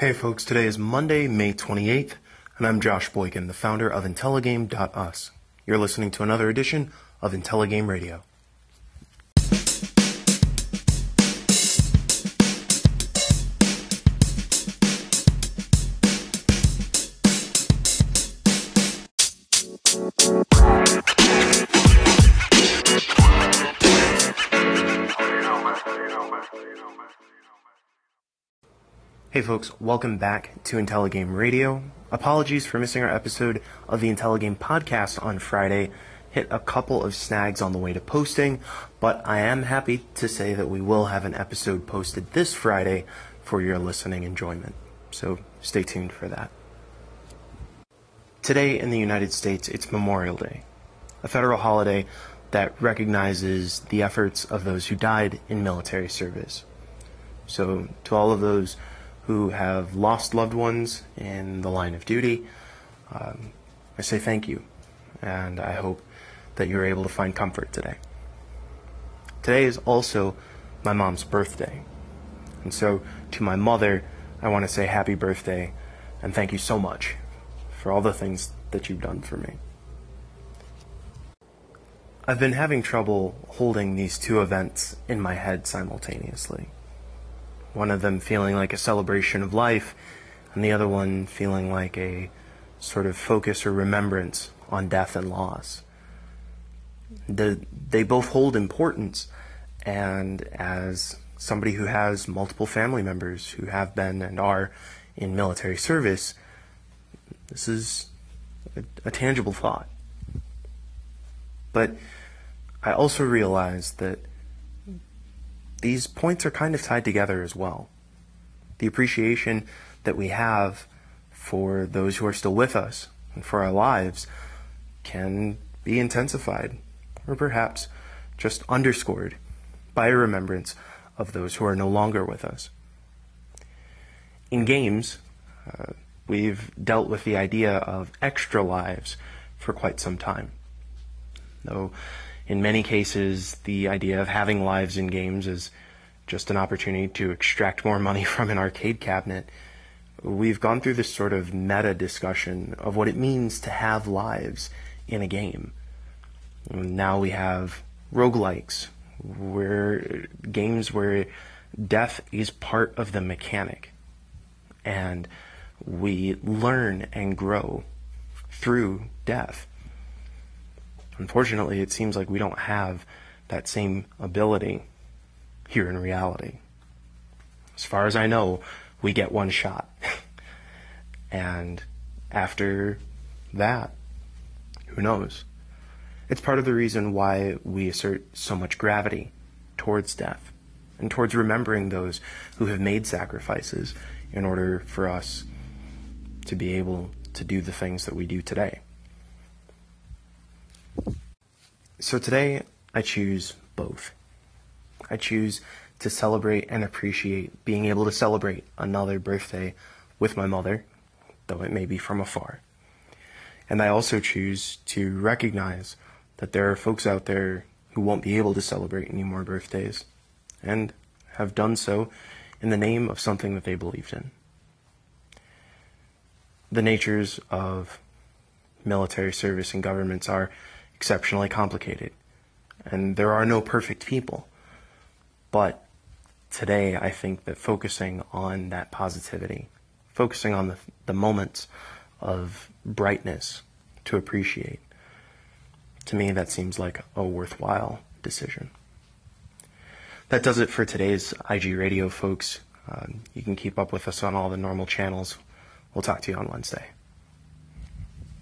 Hey folks, today is Monday, May 28th, and I'm Josh Boykin, the founder of Intelligame.us. You're listening to another edition of Intelligame Radio. Hey folks, welcome back to Intelligame Radio. Apologies for missing our episode of the Intelligame podcast on Friday. Hit a couple of snags on the way to posting, but I am happy to say that we will have an episode posted this Friday for your listening enjoyment. So stay tuned for that. Today in the United States, it's Memorial Day, a federal holiday that recognizes the efforts of those who died in military service. So, to all of those who have lost loved ones in the line of duty, um, I say thank you, and I hope that you're able to find comfort today. Today is also my mom's birthday, and so to my mother, I want to say happy birthday and thank you so much for all the things that you've done for me. I've been having trouble holding these two events in my head simultaneously one of them feeling like a celebration of life, and the other one feeling like a sort of focus or remembrance on death and loss. The, they both hold importance, and as somebody who has multiple family members who have been and are in military service, this is a, a tangible thought. But I also realize that these points are kind of tied together as well. The appreciation that we have for those who are still with us and for our lives can be intensified or perhaps just underscored by a remembrance of those who are no longer with us. In games, uh, we've dealt with the idea of extra lives for quite some time. Though in many cases, the idea of having lives in games is just an opportunity to extract more money from an arcade cabinet. We've gone through this sort of meta discussion of what it means to have lives in a game. Now we have roguelikes, where games where death is part of the mechanic. And we learn and grow through death. Unfortunately, it seems like we don't have that same ability here in reality. As far as I know, we get one shot. and after that, who knows? It's part of the reason why we assert so much gravity towards death and towards remembering those who have made sacrifices in order for us to be able to do the things that we do today. So today, I choose both. I choose to celebrate and appreciate being able to celebrate another birthday with my mother, though it may be from afar. And I also choose to recognize that there are folks out there who won't be able to celebrate any more birthdays, and have done so in the name of something that they believed in. The natures of military service and governments are exceptionally complicated. And there are no perfect people. But today, I think that focusing on that positivity, focusing on the, the moments of brightness to appreciate, to me, that seems like a worthwhile decision. That does it for today's IG Radio, folks. Um, you can keep up with us on all the normal channels. We'll talk to you on Wednesday.